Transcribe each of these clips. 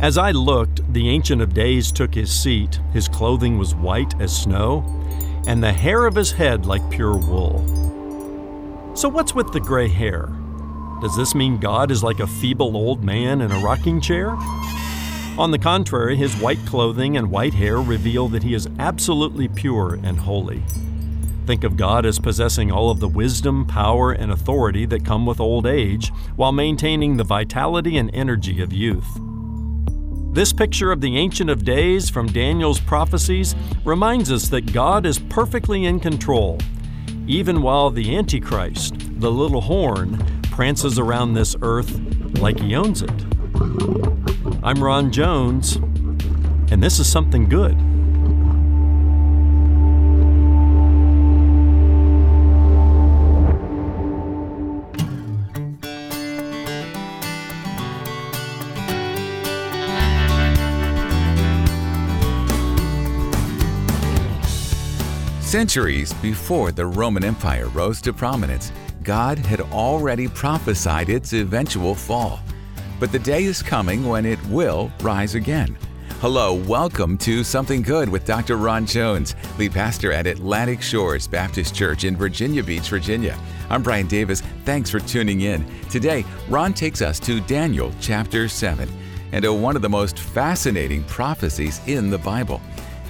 As I looked, the Ancient of Days took his seat. His clothing was white as snow, and the hair of his head like pure wool. So, what's with the gray hair? Does this mean God is like a feeble old man in a rocking chair? On the contrary, his white clothing and white hair reveal that he is absolutely pure and holy. Think of God as possessing all of the wisdom, power, and authority that come with old age, while maintaining the vitality and energy of youth. This picture of the Ancient of Days from Daniel's prophecies reminds us that God is perfectly in control, even while the Antichrist, the little horn, prances around this earth like he owns it. I'm Ron Jones, and this is something good. Centuries before the Roman Empire rose to prominence, God had already prophesied its eventual fall. But the day is coming when it will rise again. Hello, welcome to Something Good with Dr. Ron Jones, lead pastor at Atlantic Shores Baptist Church in Virginia Beach, Virginia. I'm Brian Davis. Thanks for tuning in. Today, Ron takes us to Daniel chapter 7 and to one of the most fascinating prophecies in the Bible.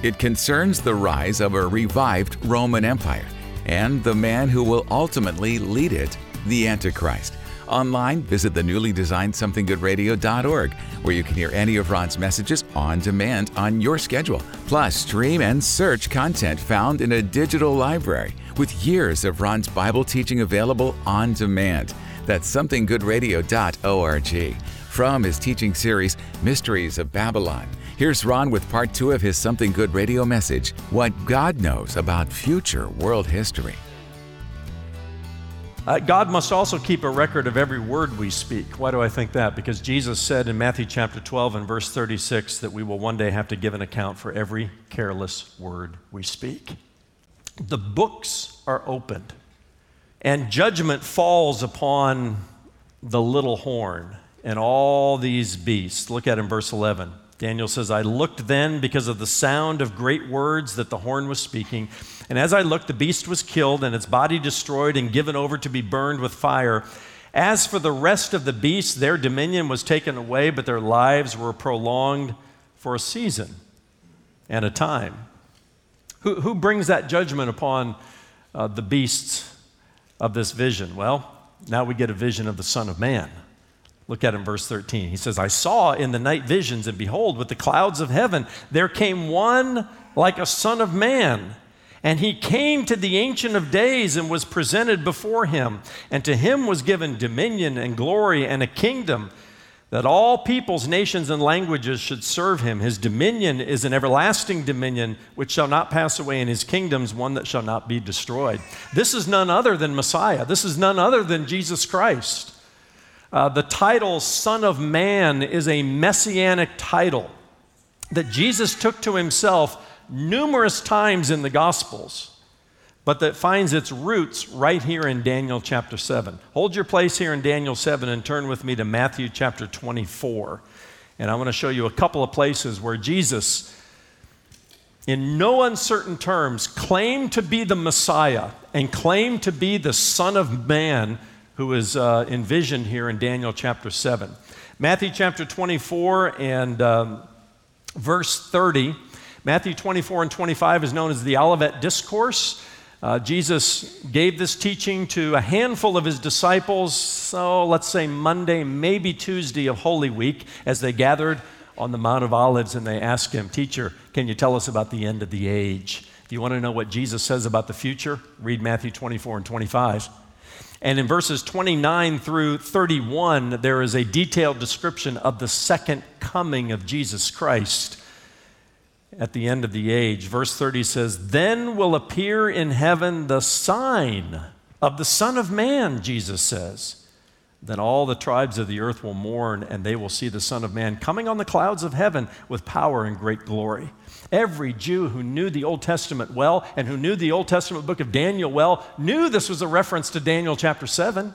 It concerns the rise of a revived Roman Empire and the man who will ultimately lead it, the Antichrist. Online, visit the newly designed somethinggoodradio.org, where you can hear any of Ron's messages on demand on your schedule. Plus, stream and search content found in a digital library with years of Ron's Bible teaching available on demand. That's somethinggoodradio.org. From his teaching series, Mysteries of Babylon, here's Ron with part two of his Something Good radio message What God Knows About Future World History. Uh, God must also keep a record of every word we speak. Why do I think that? Because Jesus said in Matthew chapter 12 and verse 36 that we will one day have to give an account for every careless word we speak. The books are opened, and judgment falls upon the little horn and all these beasts. Look at in verse 11. Daniel says, I looked then because of the sound of great words that the horn was speaking. And as I looked, the beast was killed and its body destroyed and given over to be burned with fire. As for the rest of the beasts, their dominion was taken away, but their lives were prolonged for a season and a time. Who, who brings that judgment upon uh, the beasts of this vision? Well, now we get a vision of the Son of Man. Look at him, verse 13. He says, I saw in the night visions, and behold, with the clouds of heaven, there came one like a son of man. And he came to the Ancient of Days and was presented before him. And to him was given dominion and glory and a kingdom that all peoples, nations, and languages should serve him. His dominion is an everlasting dominion which shall not pass away, and his kingdom's one that shall not be destroyed. This is none other than Messiah. This is none other than Jesus Christ. Uh, the title Son of Man is a messianic title that Jesus took to himself numerous times in the Gospels, but that finds its roots right here in Daniel chapter 7. Hold your place here in Daniel 7 and turn with me to Matthew chapter 24. And I want to show you a couple of places where Jesus, in no uncertain terms, claimed to be the Messiah and claimed to be the Son of Man who is uh, envisioned here in Daniel chapter 7. Matthew chapter 24 and um, verse 30. Matthew 24 and 25 is known as the Olivet Discourse. Uh, Jesus gave this teaching to a handful of his disciples, so let's say Monday, maybe Tuesday of Holy Week, as they gathered on the Mount of Olives and they asked him, Teacher, can you tell us about the end of the age? Do you want to know what Jesus says about the future? Read Matthew 24 and 25. And in verses 29 through 31, there is a detailed description of the second coming of Jesus Christ at the end of the age. Verse 30 says, Then will appear in heaven the sign of the Son of Man, Jesus says. Then all the tribes of the earth will mourn, and they will see the Son of Man coming on the clouds of heaven with power and great glory. Every Jew who knew the Old Testament well and who knew the Old Testament book of Daniel well knew this was a reference to Daniel chapter 7.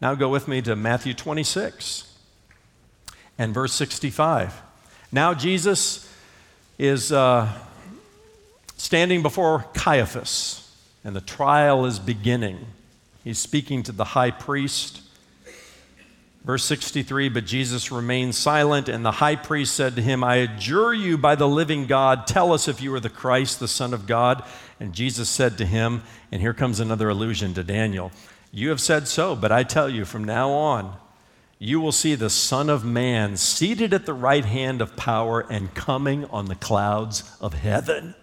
Now go with me to Matthew 26 and verse 65. Now Jesus is uh, standing before Caiaphas, and the trial is beginning. He's speaking to the high priest. Verse 63 But Jesus remained silent, and the high priest said to him, I adjure you by the living God, tell us if you are the Christ, the Son of God. And Jesus said to him, and here comes another allusion to Daniel You have said so, but I tell you, from now on, you will see the Son of Man seated at the right hand of power and coming on the clouds of heaven.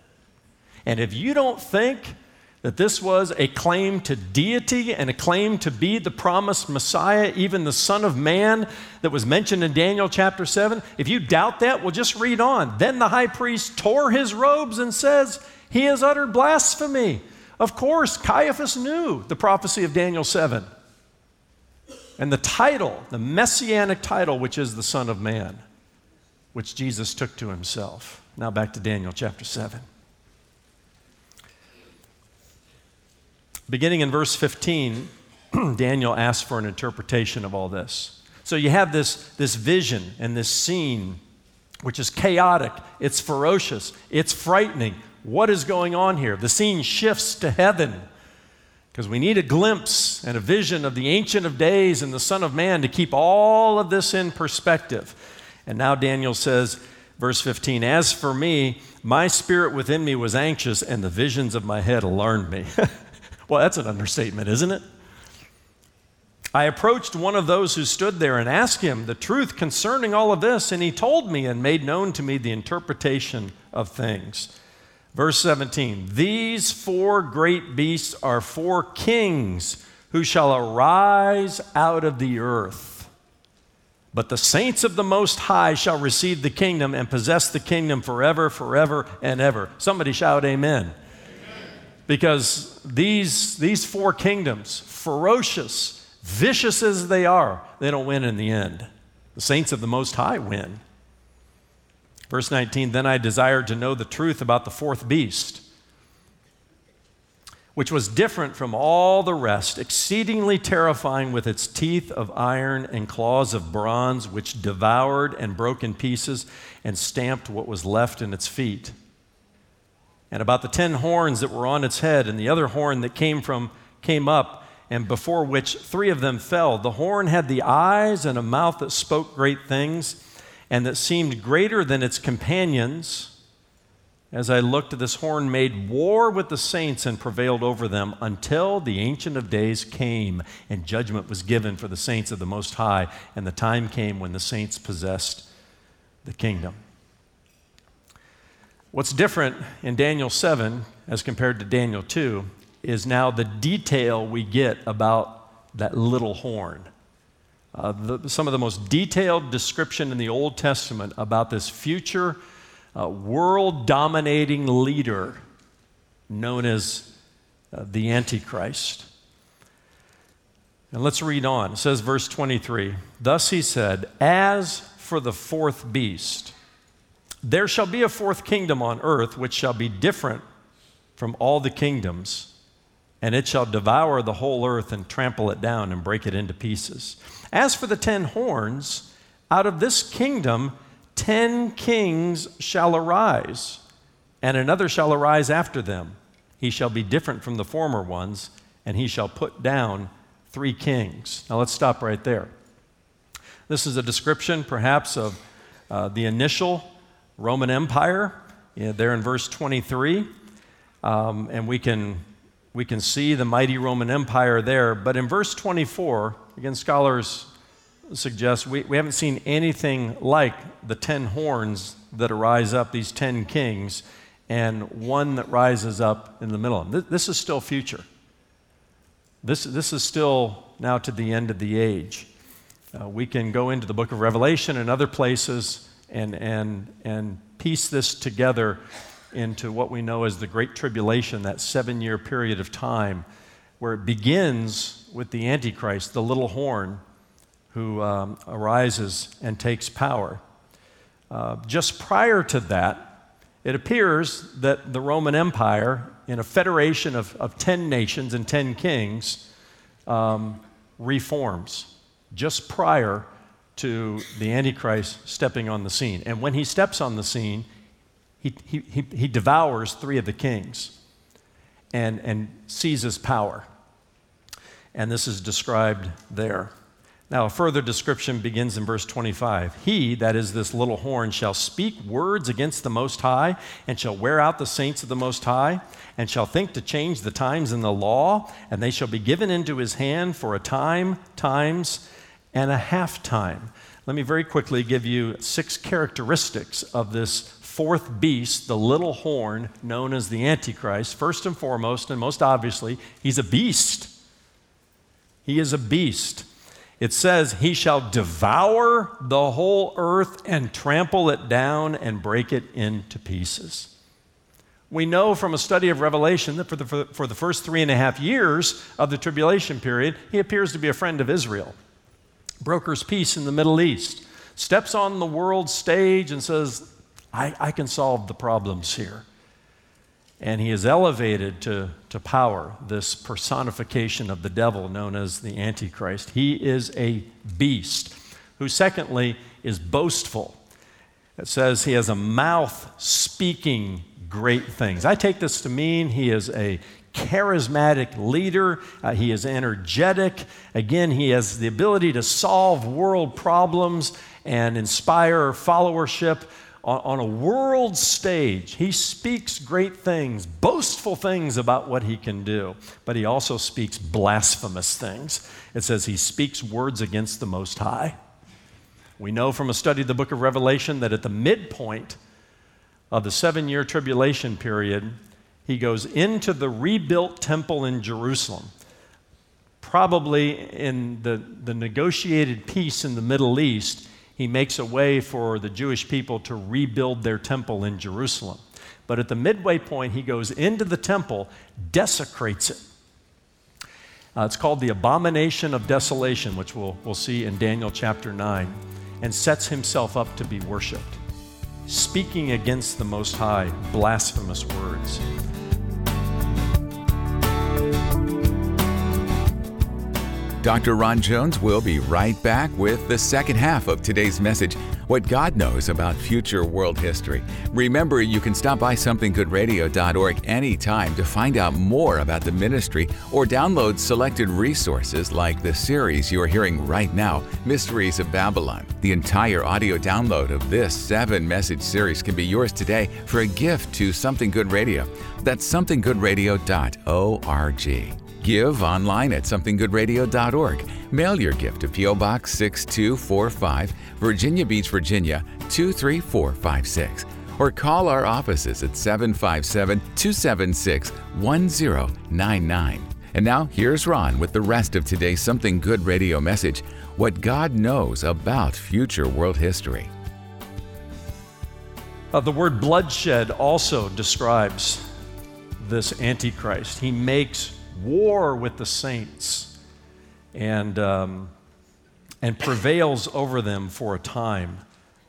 And if you don't think that this was a claim to deity and a claim to be the promised Messiah, even the Son of Man that was mentioned in Daniel chapter 7, if you doubt that, well, just read on. Then the high priest tore his robes and says, He has uttered blasphemy. Of course, Caiaphas knew the prophecy of Daniel 7 and the title, the messianic title, which is the Son of Man, which Jesus took to himself. Now back to Daniel chapter 7. Beginning in verse 15, Daniel asks for an interpretation of all this. So you have this, this vision and this scene, which is chaotic, it's ferocious, it's frightening. What is going on here? The scene shifts to heaven because we need a glimpse and a vision of the Ancient of Days and the Son of Man to keep all of this in perspective. And now Daniel says, verse 15, As for me, my spirit within me was anxious, and the visions of my head alarmed me. Well, that's an understatement, isn't it? I approached one of those who stood there and asked him the truth concerning all of this, and he told me and made known to me the interpretation of things. Verse 17 These four great beasts are four kings who shall arise out of the earth. But the saints of the Most High shall receive the kingdom and possess the kingdom forever, forever, and ever. Somebody shout, Amen because these, these four kingdoms, ferocious, vicious as they are, they don't win in the end. The saints of the Most High win. Verse 19 Then I desired to know the truth about the fourth beast, which was different from all the rest, exceedingly terrifying with its teeth of iron and claws of bronze, which devoured and broke in pieces and stamped what was left in its feet and about the ten horns that were on its head, and the other horn that came from came up, and before which three of them fell. The horn had the eyes and a mouth that spoke great things, and that seemed greater than its companions. As I looked, at this horn made war with the saints and prevailed over them until the Ancient of Days came, and judgment was given for the saints of the Most High, and the time came when the saints possessed the kingdom. What's different in Daniel 7 as compared to Daniel 2 is now the detail we get about that little horn. Uh, the, some of the most detailed description in the Old Testament about this future uh, world dominating leader known as uh, the Antichrist. And let's read on. It says, verse 23 Thus he said, As for the fourth beast, there shall be a fourth kingdom on earth, which shall be different from all the kingdoms, and it shall devour the whole earth and trample it down and break it into pieces. As for the ten horns, out of this kingdom ten kings shall arise, and another shall arise after them. He shall be different from the former ones, and he shall put down three kings. Now let's stop right there. This is a description, perhaps, of uh, the initial Roman Empire, know, there in verse 23. Um, and we can, we can see the mighty Roman Empire there. But in verse 24, again, scholars suggest we, we haven't seen anything like the ten horns that arise up, these ten kings, and one that rises up in the middle. This, this is still future. This, this is still now to the end of the age. Uh, we can go into the book of Revelation and other places and, and, and piece this together into what we know as the Great Tribulation, that seven year period of time, where it begins with the Antichrist, the little horn, who um, arises and takes power. Uh, just prior to that, it appears that the Roman Empire, in a federation of, of 10 nations and 10 kings, um, reforms just prior to the Antichrist stepping on the scene. And when he steps on the scene, he, he, he, he devours three of the kings and, and seizes power. And this is described there. Now, a further description begins in verse 25. He, that is this little horn, shall speak words against the Most High, and shall wear out the saints of the Most High, and shall think to change the times in the law, and they shall be given into his hand for a time, times, and a half time. Let me very quickly give you six characteristics of this fourth beast, the little horn known as the Antichrist. First and foremost, and most obviously, he's a beast. He is a beast. It says, He shall devour the whole earth and trample it down and break it into pieces. We know from a study of Revelation that for the, for the first three and a half years of the tribulation period, he appears to be a friend of Israel brokers peace in the Middle East, steps on the world stage and says, I, I can solve the problems here. And he is elevated to, to power, this personification of the devil known as the Antichrist. He is a beast who, secondly, is boastful. It says he has a mouth speaking great things. I take this to mean he is a charismatic leader. Uh, he is energetic. Again, he has the ability to solve world problems and inspire followership on, on a world stage. He speaks great things, boastful things about what he can do, but he also speaks blasphemous things. It says he speaks words against the Most High. We know from a study of the book of Revelation that at the midpoint of the seven year tribulation period, he goes into the rebuilt temple in Jerusalem. Probably in the, the negotiated peace in the Middle East, he makes a way for the Jewish people to rebuild their temple in Jerusalem. But at the midway point, he goes into the temple, desecrates it. Uh, it's called the abomination of desolation, which we'll, we'll see in Daniel chapter 9, and sets himself up to be worshiped, speaking against the Most High blasphemous words. Dr. Ron Jones will be right back with the second half of today's message What God Knows About Future World History. Remember, you can stop by somethinggoodradio.org anytime to find out more about the ministry or download selected resources like the series you are hearing right now, Mysteries of Babylon. The entire audio download of this seven message series can be yours today for a gift to Something Good Radio. That's somethinggoodradio.org. Give online at somethinggoodradio.org. Mail your gift to P.O. Box 6245, Virginia Beach, Virginia 23456. Or call our offices at 757 276 1099. And now, here's Ron with the rest of today's Something Good radio message What God Knows About Future World History. Uh, the word bloodshed also describes this Antichrist. He makes war with the saints and, um, and prevails over them for a time,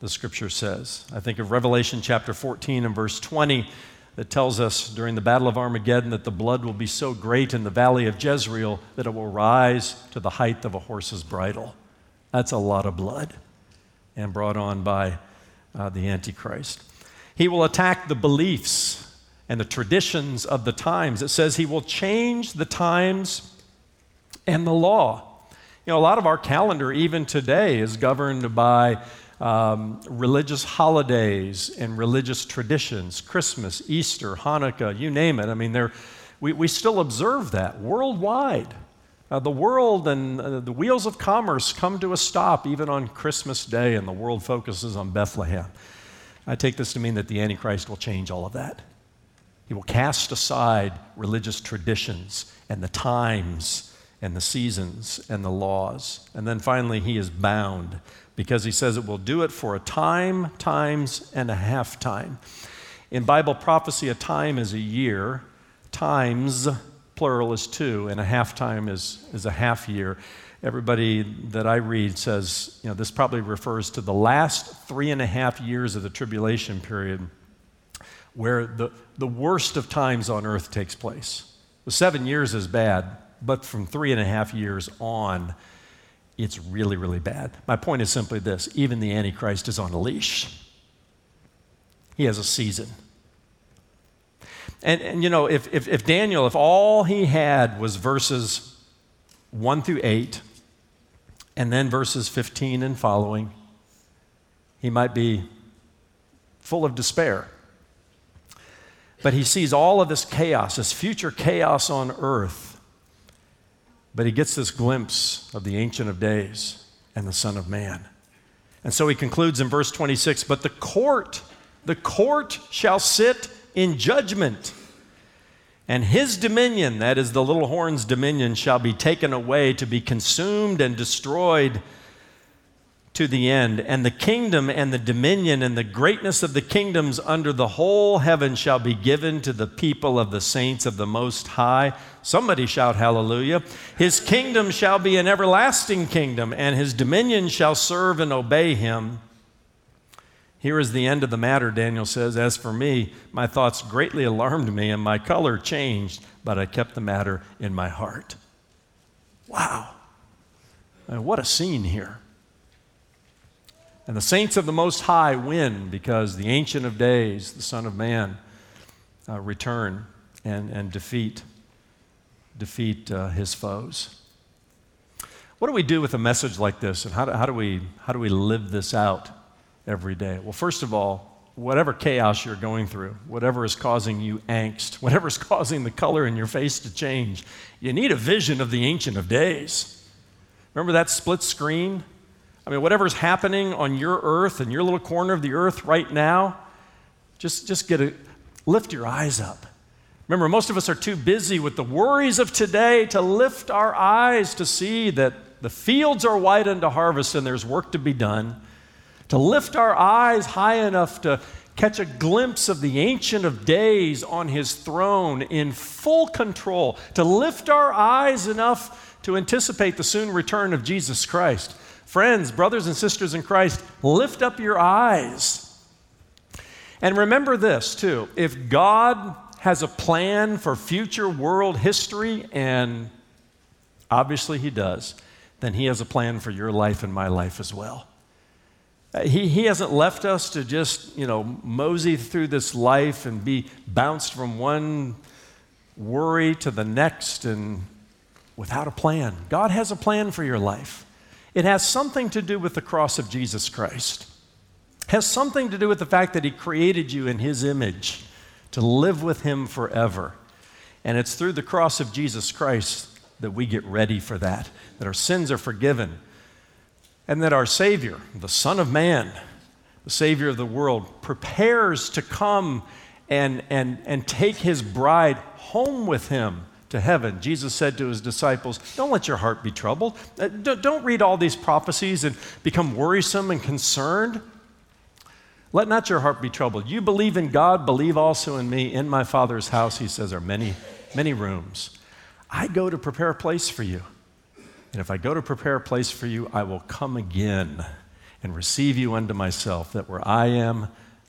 the scripture says. I think of Revelation chapter 14 and verse 20 that tells us during the Battle of Armageddon that the blood will be so great in the valley of Jezreel that it will rise to the height of a horse's bridle. That's a lot of blood and brought on by uh, the Antichrist. He will attack the beliefs and the traditions of the times. It says he will change the times and the law. You know, a lot of our calendar, even today, is governed by um, religious holidays and religious traditions Christmas, Easter, Hanukkah, you name it. I mean, we, we still observe that worldwide. Uh, the world and uh, the wheels of commerce come to a stop even on Christmas Day, and the world focuses on Bethlehem. I take this to mean that the Antichrist will change all of that. He will cast aside religious traditions and the times and the seasons and the laws. And then finally, he is bound because he says it will do it for a time, times, and a half time. In Bible prophecy, a time is a year, times, plural, is two, and a half time is, is a half year. Everybody that I read says, you know, this probably refers to the last three and a half years of the tribulation period where the, the worst of times on earth takes place. The seven years is bad, But from three and a half years on, it's really, really bad. My point is simply this even the Antichrist is on a leash, he has a season. And, and you know, if, if, if Daniel, if all he had was verses 1 through 8, and then verses 15 and following, he might be full of despair. But he sees all of this chaos, this future chaos on earth. But he gets this glimpse of the Ancient of Days and the Son of Man. And so he concludes in verse 26 But the court, the court shall sit in judgment. And his dominion, that is the little horn's dominion, shall be taken away to be consumed and destroyed to the end. And the kingdom and the dominion and the greatness of the kingdoms under the whole heaven shall be given to the people of the saints of the Most High. Somebody shout hallelujah. His kingdom shall be an everlasting kingdom, and his dominion shall serve and obey him. Here is the end of the matter, Daniel says. As for me, my thoughts greatly alarmed me, and my color changed, but I kept the matter in my heart. Wow. what a scene here. And the saints of the Most High win because the Ancient of Days, the Son of Man, uh, return and, and defeat, defeat uh, his foes. What do we do with a message like this, and how do, how, do we, how do we live this out? every day? Well, first of all, whatever chaos you're going through, whatever is causing you angst, whatever is causing the color in your face to change, you need a vision of the Ancient of Days. Remember that split screen? I mean, whatever's happening on your earth and your little corner of the earth right now, just, just get a, lift your eyes up. Remember, most of us are too busy with the worries of today to lift our eyes to see that the fields are white unto harvest and there's work to be done to lift our eyes high enough to catch a glimpse of the Ancient of Days on his throne in full control, to lift our eyes enough to anticipate the soon return of Jesus Christ. Friends, brothers and sisters in Christ, lift up your eyes. And remember this, too. If God has a plan for future world history, and obviously He does, then He has a plan for your life and my life as well. Uh, he, he hasn't left us to just, you know, mosey through this life and be bounced from one worry to the next and without a plan. God has a plan for your life. It has something to do with the cross of Jesus Christ. It has something to do with the fact that he created you in his image to live with him forever. And it's through the cross of Jesus Christ that we get ready for that, that our sins are forgiven and that our Savior, the Son of Man, the Savior of the world, prepares to come and, and, and take his bride home with him to heaven. Jesus said to his disciples, Don't let your heart be troubled. Uh, don't read all these prophecies and become worrisome and concerned. Let not your heart be troubled. You believe in God, believe also in me. In my Father's house, he says, are many, many rooms. I go to prepare a place for you. And if I go to prepare a place for you, I will come again and receive you unto myself, that where I am,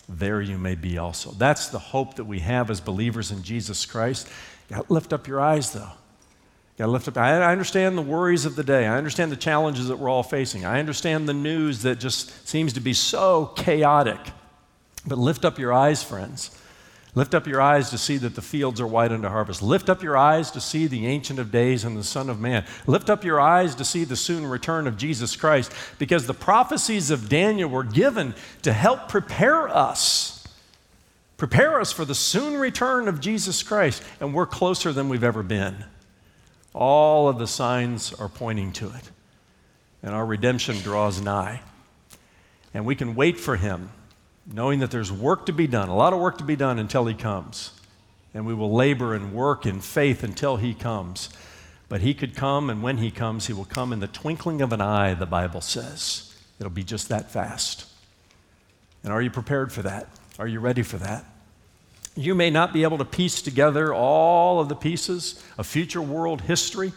there you may be also. That's the hope that we have as believers in Jesus Christ. Got to lift up your eyes, though. Got to lift up. I understand the worries of the day. I understand the challenges that we're all facing. I understand the news that just seems to be so chaotic. But lift up your eyes, friends. Lift up your eyes to see that the fields are white unto harvest. Lift up your eyes to see the Ancient of Days and the Son of Man. Lift up your eyes to see the soon return of Jesus Christ, because the prophecies of Daniel were given to help prepare us. Prepare us for the soon return of Jesus Christ, and we're closer than we've ever been. All of the signs are pointing to it, and our redemption draws nigh. And we can wait for Him knowing that there's work to be done, a lot of work to be done until He comes. And we will labor and work in faith until He comes. But He could come, and when He comes, He will come in the twinkling of an eye, the Bible says. It'll be just that fast. And are you prepared for that? Are you ready for that? You may not be able to piece together all of the pieces of future world history.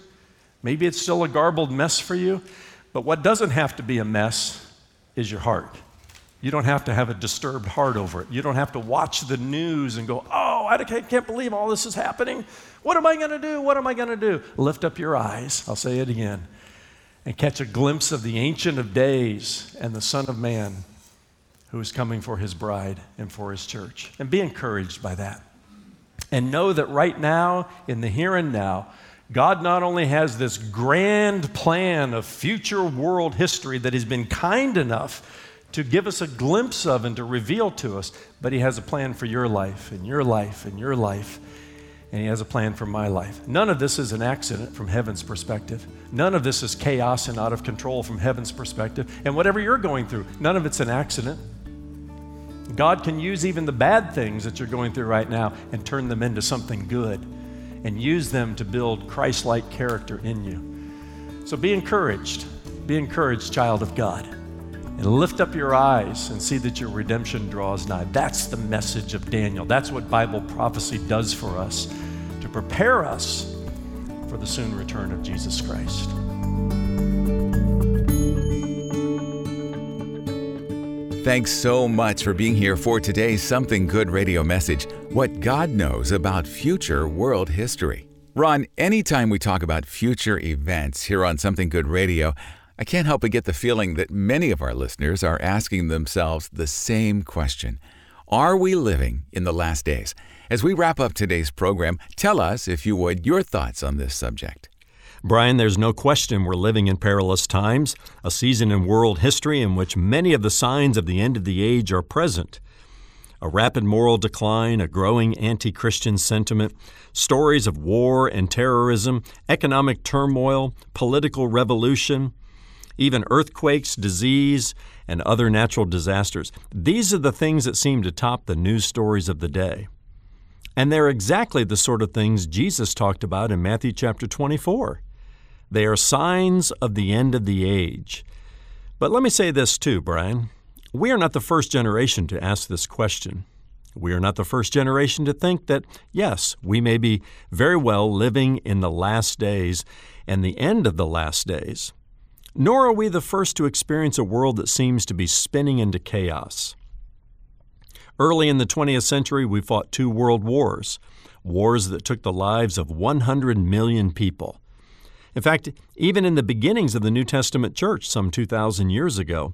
Maybe it's still a garbled mess for you. But what doesn't have to be a mess is your heart. You don't have to have a disturbed heart over it. You don't have to watch the news and go, oh, I can't believe all this is happening. What am I going to do? What am I going to do? Lift up your eyes. I'll say it again. And catch a glimpse of the Ancient of Days and the Son of Man who is coming for his bride and for his church. And be encouraged by that. And know that right now, in the here and now, God not only has this grand plan of future world history that He's been kind enough to give us a glimpse of and to reveal to us, but He has a plan for your life and your life and your life. And He has a plan for my life. None of this is an accident from heaven's perspective. None of this is chaos and out of control from heaven's perspective. And whatever you're going through, none of it's an accident. God can use even the bad things that you're going through right now and turn them into something good and use them to build Christ like character in you. So be encouraged. Be encouraged, child of God. And lift up your eyes and see that your redemption draws nigh. That's the message of Daniel. That's what Bible prophecy does for us to prepare us for the soon return of Jesus Christ. Thanks so much for being here for today's Something Good radio message What God Knows About Future World History. Ron, anytime we talk about future events here on Something Good Radio, I can't help but get the feeling that many of our listeners are asking themselves the same question Are we living in the last days? As we wrap up today's program, tell us, if you would, your thoughts on this subject. Brian, there's no question we're living in perilous times, a season in world history in which many of the signs of the end of the age are present. A rapid moral decline, a growing anti Christian sentiment, stories of war and terrorism, economic turmoil, political revolution, even earthquakes, disease, and other natural disasters. These are the things that seem to top the news stories of the day. And they're exactly the sort of things Jesus talked about in Matthew chapter 24. They are signs of the end of the age. But let me say this too, Brian. We are not the first generation to ask this question. We are not the first generation to think that, yes, we may be very well living in the last days and the end of the last days. Nor are we the first to experience a world that seems to be spinning into chaos. Early in the 20th century, we fought two world wars, wars that took the lives of 100 million people. In fact, even in the beginnings of the New Testament church some 2,000 years ago,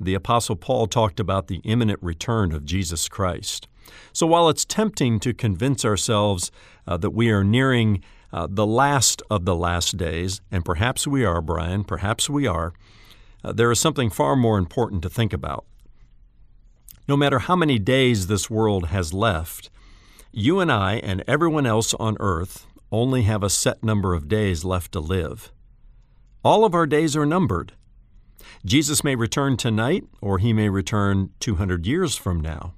the Apostle Paul talked about the imminent return of Jesus Christ. So while it's tempting to convince ourselves uh, that we are nearing uh, the last of the last days, and perhaps we are, Brian, perhaps we are, uh, there is something far more important to think about. No matter how many days this world has left, you and I and everyone else on earth only have a set number of days left to live. All of our days are numbered. Jesus may return tonight, or he may return 200 years from now.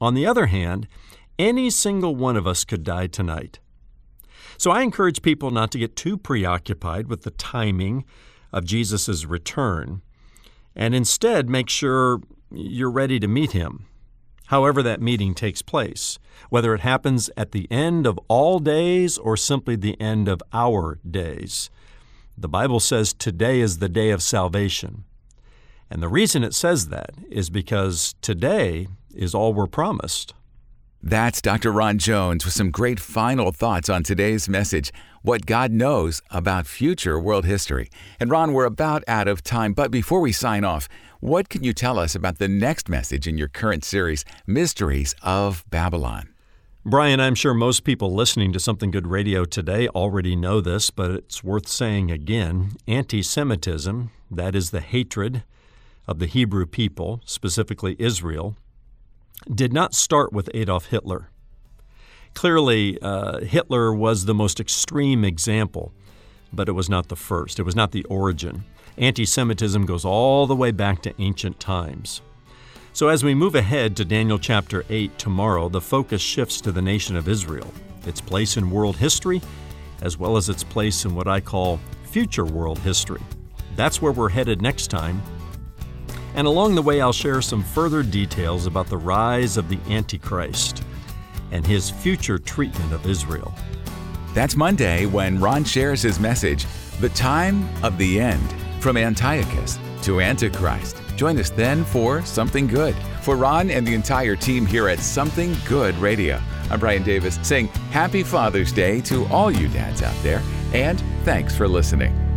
On the other hand, any single one of us could die tonight. So I encourage people not to get too preoccupied with the timing of Jesus' return, and instead make sure you're ready to meet him however that meeting takes place, whether it happens at the end of all days or simply the end of our days. The Bible says today is the day of salvation. And the reason it says that is because today is all we're promised. That's Dr. Ron Jones with some great final thoughts on today's message what God knows about future world history. And Ron, we're about out of time, but before we sign off, what can you tell us about the next message in your current series, Mysteries of Babylon? Brian, I'm sure most people listening to Something Good Radio today already know this, but it's worth saying again. Anti Semitism, that is the hatred of the Hebrew people, specifically Israel, did not start with Adolf Hitler. Clearly, uh, Hitler was the most extreme example, but it was not the first. It was not the origin. Anti Semitism goes all the way back to ancient times. So, as we move ahead to Daniel chapter 8 tomorrow, the focus shifts to the nation of Israel, its place in world history, as well as its place in what I call future world history. That's where we're headed next time. And along the way, I'll share some further details about the rise of the Antichrist and his future treatment of Israel. That's Monday when Ron shares his message, The Time of the End from Antiochus to Antichrist. Join us then for Something Good. For Ron and the entire team here at Something Good Radio, I'm Brian Davis saying Happy Father's Day to all you dads out there, and thanks for listening.